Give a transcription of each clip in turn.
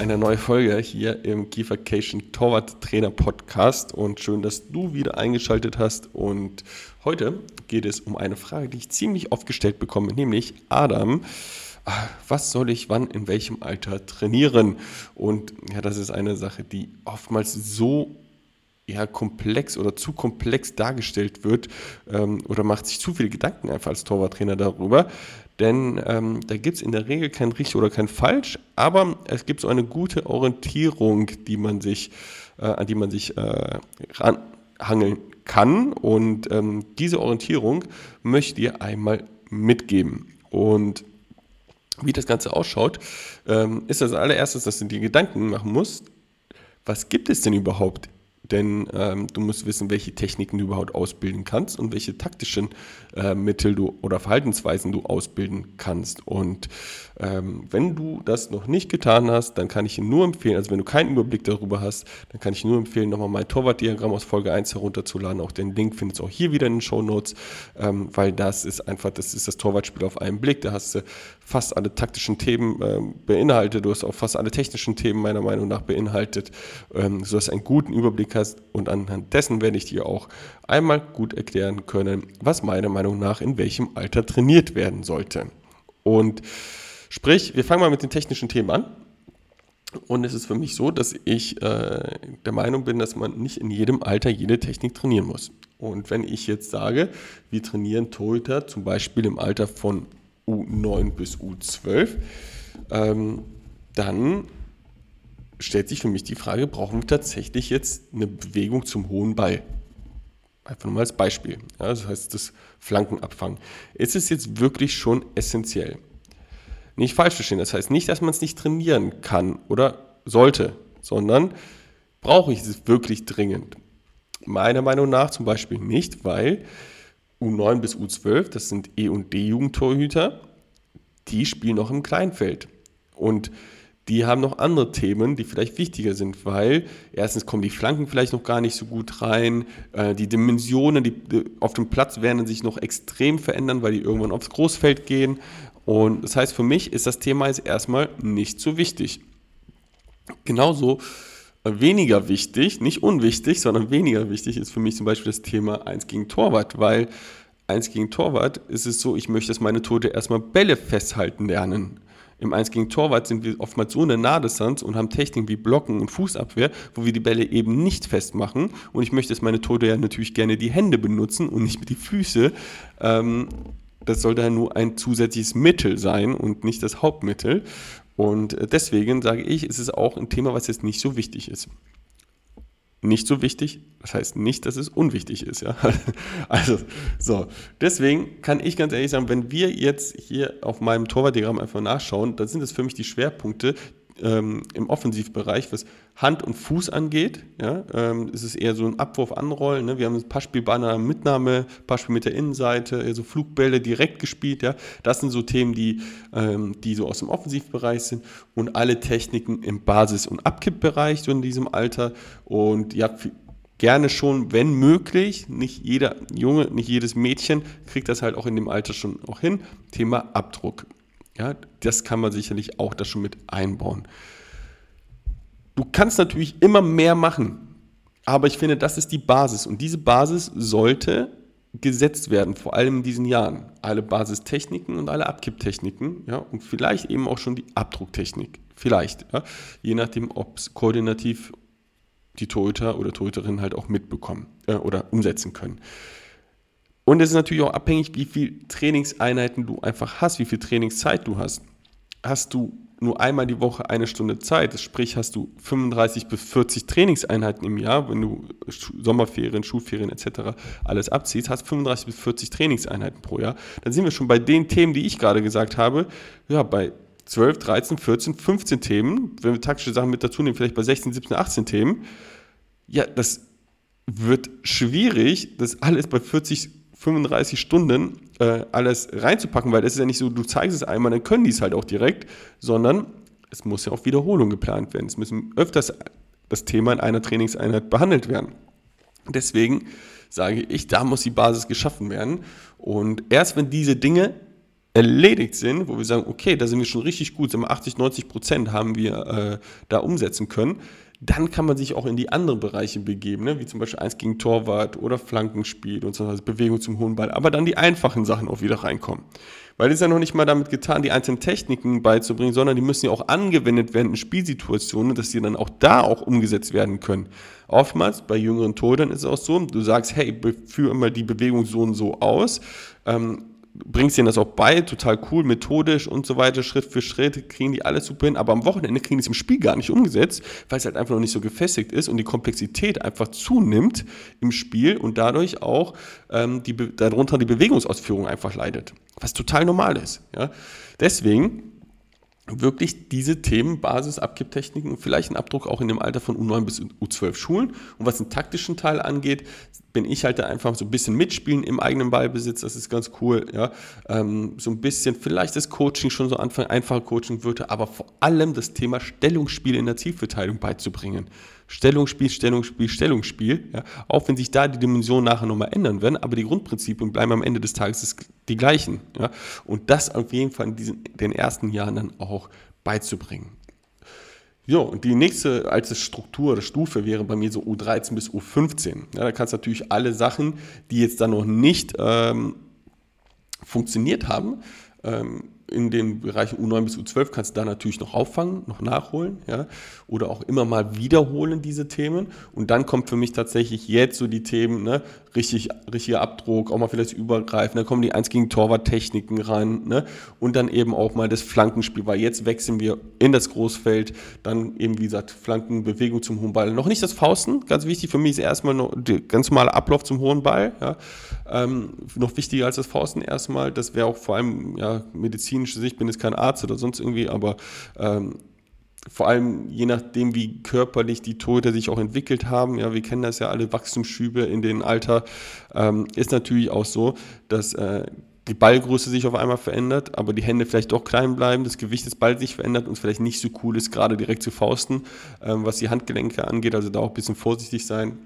eine neue Folge hier im Kiefercation Torwart Trainer Podcast und schön, dass du wieder eingeschaltet hast. Und heute geht es um eine Frage, die ich ziemlich oft gestellt bekomme, nämlich Adam, was soll ich wann in welchem Alter trainieren? Und ja, das ist eine Sache, die oftmals so ja, komplex oder zu komplex dargestellt wird ähm, oder macht sich zu viele Gedanken einfach als Torwarttrainer darüber. Denn ähm, da gibt es in der Regel kein richtig oder kein falsch, aber es gibt so eine gute Orientierung, die man sich, äh, an die man sich äh, ranhangeln kann. Und ähm, diese Orientierung möchte ihr einmal mitgeben. Und wie das Ganze ausschaut, ähm, ist das allererstes, dass du dir Gedanken machen musst, was gibt es denn überhaupt denn ähm, du musst wissen, welche Techniken du überhaupt ausbilden kannst und welche taktischen äh, Mittel du oder Verhaltensweisen du ausbilden kannst. Und ähm, wenn du das noch nicht getan hast, dann kann ich dir nur empfehlen, also wenn du keinen Überblick darüber hast, dann kann ich nur empfehlen, nochmal mein Torwartdiagramm aus Folge 1 herunterzuladen. Auch den Link findest du auch hier wieder in den Show Notes, ähm, weil das ist einfach, das ist das Torwartspiel auf einen Blick. Da hast du fast alle taktischen Themen äh, beinhaltet, du hast auch fast alle technischen Themen meiner Meinung nach beinhaltet, ähm, sodass einen guten Überblick hast und anhand dessen werde ich dir auch einmal gut erklären können, was meiner Meinung nach in welchem Alter trainiert werden sollte. Und Sprich, wir fangen mal mit den technischen Themen an. Und es ist für mich so, dass ich äh, der Meinung bin, dass man nicht in jedem Alter jede Technik trainieren muss. Und wenn ich jetzt sage, wir trainieren Torhüter zum Beispiel im Alter von U9 bis U12, ähm, dann stellt sich für mich die Frage, brauchen wir tatsächlich jetzt eine Bewegung zum hohen Ball? Einfach nur mal als Beispiel. Ja, das heißt, das Flankenabfangen. Ist es jetzt wirklich schon essentiell? nicht falsch verstehen. Das heißt nicht, dass man es nicht trainieren kann oder sollte, sondern brauche ich es wirklich dringend? Meiner Meinung nach zum Beispiel nicht, weil U9 bis U12, das sind E- und D-Jugendtorhüter, die spielen noch im Kleinfeld. Und die haben noch andere Themen, die vielleicht wichtiger sind, weil erstens kommen die Flanken vielleicht noch gar nicht so gut rein, äh, die Dimensionen die, auf dem Platz werden sich noch extrem verändern, weil die irgendwann aufs Großfeld gehen und das heißt, für mich ist das Thema jetzt erstmal nicht so wichtig. Genauso äh, weniger wichtig, nicht unwichtig, sondern weniger wichtig ist für mich zum Beispiel das Thema 1 gegen Torwart, weil 1 gegen Torwart ist es so, ich möchte, dass meine Tote erstmal Bälle festhalten lernen. Im 1 gegen Torwart sind wir oftmals so in der Nahdistanz und haben Techniken wie Blocken und Fußabwehr, wo wir die Bälle eben nicht festmachen. Und ich möchte, dass meine Tote ja natürlich gerne die Hände benutzen und nicht mit die Füße. Ähm, das sollte ja nur ein zusätzliches Mittel sein und nicht das Hauptmittel. Und äh, deswegen sage ich, es ist auch ein Thema, was jetzt nicht so wichtig ist. Nicht so wichtig, das heißt nicht, dass es unwichtig ist, ja. Also, so. Deswegen kann ich ganz ehrlich sagen, wenn wir jetzt hier auf meinem Torwartdiagramm einfach nachschauen, dann sind es für mich die Schwerpunkte, ähm, im Offensivbereich, was Hand und Fuß angeht. Ja, ähm, ist es eher so ein Abwurf anrollen. Ne? Wir haben ein Passspiel bei einer Mitnahme, Passspiel mit der Innenseite, so Flugbälle direkt gespielt. Ja? Das sind so Themen, die, ähm, die so aus dem Offensivbereich sind und alle Techniken im Basis- und Abkippbereich so in diesem Alter. Und ja, gerne schon, wenn möglich, nicht jeder Junge, nicht jedes Mädchen kriegt das halt auch in dem Alter schon auch hin. Thema Abdruck. Ja, das kann man sicherlich auch da schon mit einbauen. Du kannst natürlich immer mehr machen, aber ich finde, das ist die Basis und diese Basis sollte gesetzt werden, vor allem in diesen Jahren. Alle Basistechniken und alle Abkipptechniken, ja, und vielleicht eben auch schon die Abdrucktechnik. Vielleicht, ja, je nachdem, ob es koordinativ die Torhüter oder Torhüterin halt auch mitbekommen äh, oder umsetzen können. Und es ist natürlich auch abhängig, wie viele Trainingseinheiten du einfach hast, wie viel Trainingszeit du hast. Hast du nur einmal die Woche eine Stunde Zeit, sprich hast du 35 bis 40 Trainingseinheiten im Jahr, wenn du Sommerferien, Schulferien etc. alles abziehst, hast 35 bis 40 Trainingseinheiten pro Jahr, dann sind wir schon bei den Themen, die ich gerade gesagt habe, ja, bei 12, 13, 14, 15 Themen, wenn wir taktische Sachen mit dazu nehmen, vielleicht bei 16, 17, 18 Themen, ja, das wird schwierig, das alles bei 40 35 Stunden äh, alles reinzupacken, weil es ist ja nicht so, du zeigst es einmal, dann können die es halt auch direkt, sondern es muss ja auch Wiederholung geplant werden. Es müssen öfters das Thema in einer Trainingseinheit behandelt werden. Deswegen sage ich, da muss die Basis geschaffen werden. Und erst wenn diese Dinge erledigt sind, wo wir sagen, okay, da sind wir schon richtig gut, sind wir 80, 90 Prozent haben wir äh, da umsetzen können, dann kann man sich auch in die anderen Bereiche begeben, ne? wie zum Beispiel eins gegen Torwart oder Flankenspiel und so weiter, Bewegung zum hohen Ball, aber dann die einfachen Sachen auch wieder reinkommen. Weil es ist ja noch nicht mal damit getan, die einzelnen Techniken beizubringen, sondern die müssen ja auch angewendet werden in Spielsituationen, dass die dann auch da auch umgesetzt werden können. Oftmals bei jüngeren Torhütern ist es auch so, du sagst, hey, führe immer die Bewegung so und so aus. Ähm, bringst denen das auch bei, total cool, methodisch und so weiter, Schritt für Schritt, kriegen die alles super hin, aber am Wochenende kriegen die es im Spiel gar nicht umgesetzt, weil es halt einfach noch nicht so gefestigt ist und die Komplexität einfach zunimmt im Spiel und dadurch auch ähm, die, darunter die Bewegungsausführung einfach leidet, was total normal ist. Ja? Deswegen wirklich diese Themen, Basis, Abkipptechniken und vielleicht einen Abdruck auch in dem Alter von U9 bis U12 schulen. Und was den taktischen Teil angeht, bin ich halt da einfach so ein bisschen mitspielen im eigenen Ballbesitz, das ist ganz cool, ja. Ähm, so ein bisschen vielleicht das Coaching schon so anfangen, einfache Coaching würde, aber vor allem das Thema Stellungsspiel in der Zielverteidigung beizubringen. Stellungsspiel, Stellungsspiel, Stellungsspiel, ja. Auch wenn sich da die Dimensionen nachher nochmal ändern werden, aber die Grundprinzipien bleiben am Ende des Tages die gleichen, ja. Und das auf jeden Fall in diesen, den ersten Jahren dann auch beizubringen. Ja, und die nächste als Struktur oder Stufe wäre bei mir so U13 bis U15. Ja, da kannst du natürlich alle Sachen, die jetzt dann noch nicht ähm, funktioniert haben, ähm, in den Bereichen U9 bis U12 kannst du da natürlich noch auffangen, noch nachholen, ja, oder auch immer mal wiederholen diese Themen. Und dann kommt für mich tatsächlich jetzt so die Themen, ne, richtig, richtiger Abdruck, auch mal vielleicht übergreifen, dann kommen die 1 gegen Torwart-Techniken rein, ne, und dann eben auch mal das Flankenspiel, weil jetzt wechseln wir in das Großfeld, dann eben, wie gesagt, Flanken, Bewegung zum hohen Ball. Noch nicht das Fausten, ganz wichtig für mich ist erstmal noch der ganz normale Ablauf zum hohen Ball, ja, ähm, noch wichtiger als das Fausten erstmal, das wäre auch vor allem, ja, medizinische Sicht, bin jetzt kein Arzt oder sonst irgendwie, aber ähm, vor allem je nachdem, wie körperlich die Tote sich auch entwickelt haben, ja, wir kennen das ja alle, Wachstumsschübe in dem Alter, ähm, ist natürlich auch so, dass äh, die Ballgröße sich auf einmal verändert, aber die Hände vielleicht doch klein bleiben, das Gewicht des Balls sich verändert und es vielleicht nicht so cool ist, gerade direkt zu fausten, ähm, was die Handgelenke angeht, also da auch ein bisschen vorsichtig sein.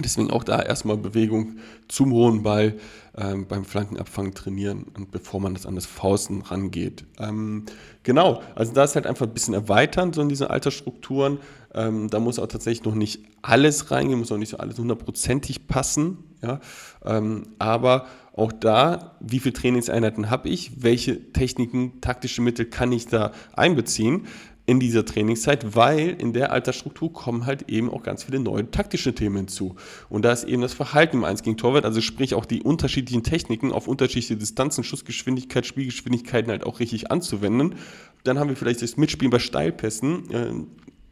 Deswegen auch da erstmal Bewegung zum hohen Ball ähm, beim Flankenabfang trainieren und bevor man das an das Fausten rangeht. Ähm, genau, also da ist halt einfach ein bisschen erweitern, so in diese Altersstrukturen. Ähm, da muss auch tatsächlich noch nicht alles reingehen, muss auch nicht so alles hundertprozentig passen. Ja? Ähm, aber auch da, wie viele Trainingseinheiten habe ich, welche Techniken, taktische Mittel kann ich da einbeziehen? In dieser Trainingszeit, weil in der Altersstruktur kommen halt eben auch ganz viele neue taktische Themen hinzu. Und da ist eben das Verhalten im 1 gegen Torwart, also sprich auch die unterschiedlichen Techniken auf unterschiedliche Distanzen, Schussgeschwindigkeit, Spielgeschwindigkeiten halt auch richtig anzuwenden. Dann haben wir vielleicht das Mitspielen bei Steilpässen. Äh,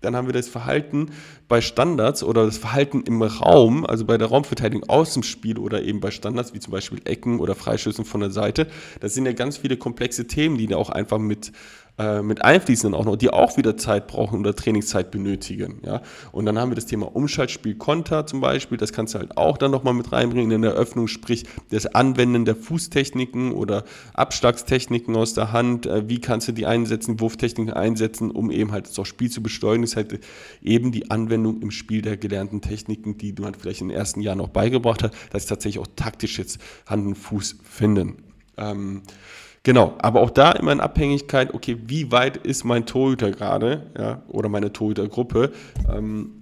dann haben wir das Verhalten bei Standards oder das Verhalten im Raum, also bei der Raumverteidigung aus dem Spiel oder eben bei Standards, wie zum Beispiel Ecken oder Freischüssen von der Seite. Das sind ja ganz viele komplexe Themen, die da auch einfach mit äh, mit einfließen auch noch, die auch wieder Zeit brauchen oder Trainingszeit benötigen. Ja? Und dann haben wir das Thema Umschaltspiel Konter zum Beispiel, das kannst du halt auch dann nochmal mit reinbringen in der Öffnung, sprich das Anwenden der Fußtechniken oder Abschlagstechniken aus der Hand, äh, wie kannst du die einsetzen, Wurftechniken einsetzen, um eben halt das Spiel zu besteuern, das ist halt eben die Anwendung im Spiel der gelernten Techniken, die man vielleicht in den ersten Jahren auch beigebracht hat, dass tatsächlich auch taktisch jetzt Hand und Fuß finden. Ähm, Genau, aber auch da immer in Abhängigkeit, okay, wie weit ist mein Torhüter gerade, ja, oder meine Torhütergruppe? Ähm,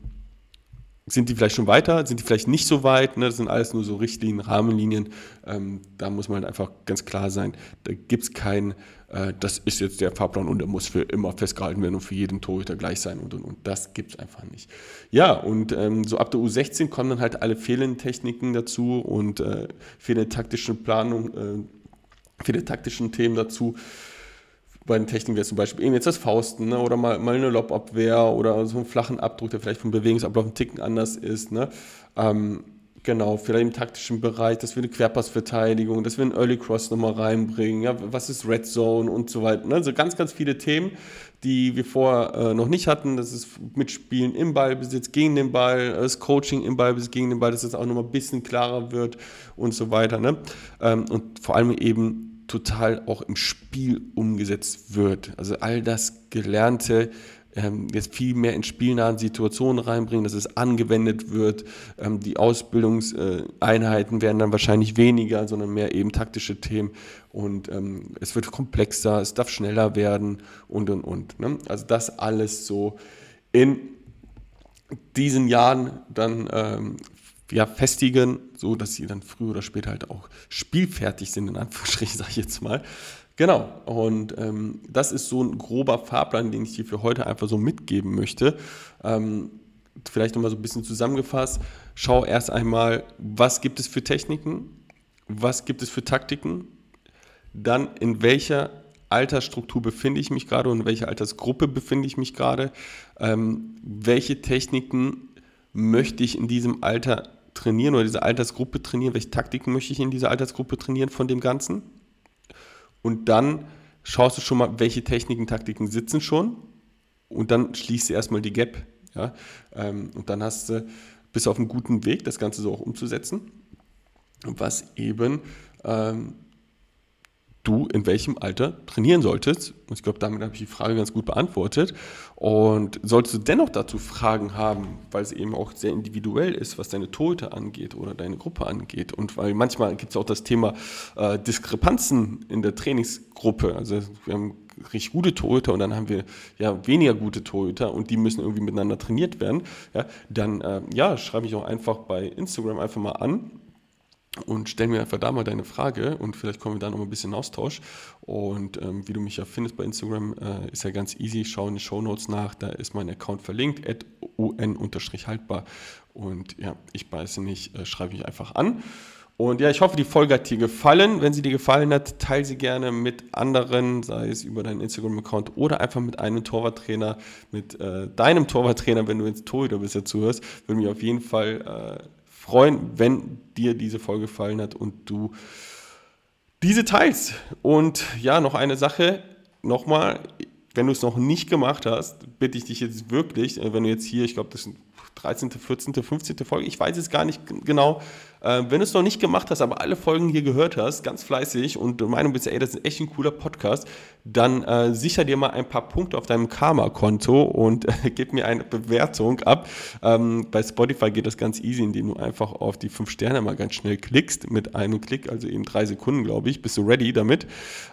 sind die vielleicht schon weiter, sind die vielleicht nicht so weit? Ne? Das sind alles nur so Richtlinien, Rahmenlinien. Ähm, da muss man halt einfach ganz klar sein, da gibt es kein, äh, das ist jetzt der Fahrplan und der muss für immer festgehalten werden und für jeden Torhüter gleich sein und und und. Das gibt es einfach nicht. Ja, und ähm, so ab der U16 kommen dann halt alle fehlenden Techniken dazu und äh, fehlende taktische Planung. Äh, viele taktischen Themen dazu. Bei den Techniken wäre zum Beispiel eben jetzt das Fausten ne? oder mal, mal eine Lobabwehr oder so einen flachen Abdruck, der vielleicht vom Bewegungsablauf ein Ticken anders ist. Ne? Ähm, genau, vielleicht im taktischen Bereich, dass wir eine Querpassverteidigung, dass wir einen Early Cross nochmal reinbringen, ja? was ist Red Zone und so weiter. Ne? Also ganz, ganz viele Themen, die wir vorher äh, noch nicht hatten. Das ist Mitspielen im Ballbesitz gegen den Ball, das Coaching im Ballbesitz gegen den Ball, dass das auch nochmal ein bisschen klarer wird und so weiter. Ne? Ähm, und vor allem eben total auch im Spiel umgesetzt wird. Also all das Gelernte ähm, jetzt viel mehr in spielnahen Situationen reinbringen, dass es angewendet wird. Ähm, die Ausbildungseinheiten werden dann wahrscheinlich weniger, sondern mehr eben taktische Themen. Und ähm, es wird komplexer, es darf schneller werden und und und. Ne? Also das alles so in diesen Jahren dann ähm, ja, festigen, so dass sie dann früher oder später halt auch spielfertig sind, in Anführungsstrichen, sage ich jetzt mal. Genau, und ähm, das ist so ein grober Fahrplan, den ich dir für heute einfach so mitgeben möchte. Ähm, vielleicht nochmal so ein bisschen zusammengefasst. Schau erst einmal, was gibt es für Techniken, was gibt es für Taktiken, dann in welcher Altersstruktur befinde ich mich gerade und in welcher Altersgruppe befinde ich mich gerade, ähm, welche Techniken möchte ich in diesem Alter trainieren oder diese Altersgruppe trainieren, welche Taktiken möchte ich in dieser Altersgruppe trainieren von dem Ganzen. Und dann schaust du schon mal, welche Techniken, Taktiken sitzen schon und dann schließt du erstmal die Gap. Ja? Ähm, und dann hast du, bist auf einem guten Weg, das Ganze so auch umzusetzen, was eben ähm, du in welchem Alter trainieren solltest. Und ich glaube, damit habe ich die Frage ganz gut beantwortet. Und solltest du dennoch dazu Fragen haben, weil es eben auch sehr individuell ist, was deine Torhüter angeht oder deine Gruppe angeht. Und weil manchmal gibt es auch das Thema äh, Diskrepanzen in der Trainingsgruppe. Also wir haben richtig gute Torhüter und dann haben wir ja weniger gute Torhüter und die müssen irgendwie miteinander trainiert werden. Ja, dann äh, ja, schreibe ich auch einfach bei Instagram einfach mal an und stell mir einfach da mal deine Frage und vielleicht kommen wir da noch ein bisschen in Austausch. Und ähm, wie du mich ja findest bei Instagram, äh, ist ja ganz easy. Schau in die Show Notes nach, da ist mein Account verlinkt, un-haltbar. Und ja, ich beiße nicht, äh, schreibe mich einfach an. Und ja, ich hoffe, die Folge hat dir gefallen. Wenn sie dir gefallen hat, teile sie gerne mit anderen, sei es über deinen Instagram-Account oder einfach mit einem Torwarttrainer, mit äh, deinem Torwarttrainer, wenn du jetzt Torhüter bisher zuhörst. Würde mich auf jeden Fall äh, freuen, wenn dir diese Folge gefallen hat und du diese teilst. Und ja, noch eine Sache, nochmal, wenn du es noch nicht gemacht hast, bitte ich dich jetzt wirklich, äh, wenn du jetzt hier, ich glaube, das sind 13., 14., 15. Folge, ich weiß es gar nicht genau. Äh, wenn du es noch nicht gemacht hast, aber alle Folgen hier gehört hast, ganz fleißig und der Meinung bist, ey, das ist echt ein cooler Podcast, dann äh, sicher dir mal ein paar Punkte auf deinem Karma-Konto und äh, gib mir eine Bewertung ab. Ähm, bei Spotify geht das ganz easy, indem du einfach auf die 5 Sterne mal ganz schnell klickst, mit einem Klick, also eben drei Sekunden, glaube ich, bist du ready damit.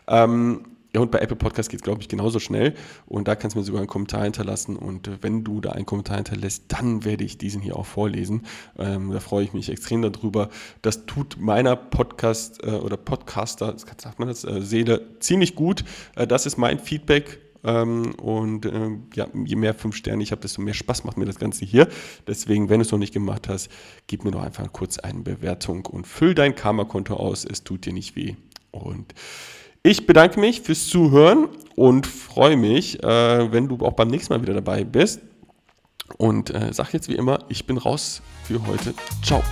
Ähm, ja, und bei Apple Podcast geht es, glaube ich, genauso schnell. Und da kannst du mir sogar einen Kommentar hinterlassen. Und äh, wenn du da einen Kommentar hinterlässt, dann werde ich diesen hier auch vorlesen. Ähm, da freue ich mich extrem darüber. Das tut meiner Podcast äh, oder Podcaster, sagt man das, äh, Seele ziemlich gut. Äh, das ist mein Feedback. Ähm, und ähm, ja, je mehr fünf Sterne ich habe, desto mehr Spaß macht mir das Ganze hier. Deswegen, wenn du es noch nicht gemacht hast, gib mir doch einfach kurz eine Bewertung und füll dein Karma-Konto aus. Es tut dir nicht weh. Und ich bedanke mich fürs Zuhören und freue mich, äh, wenn du auch beim nächsten Mal wieder dabei bist. Und äh, sag jetzt wie immer, ich bin raus für heute. Ciao.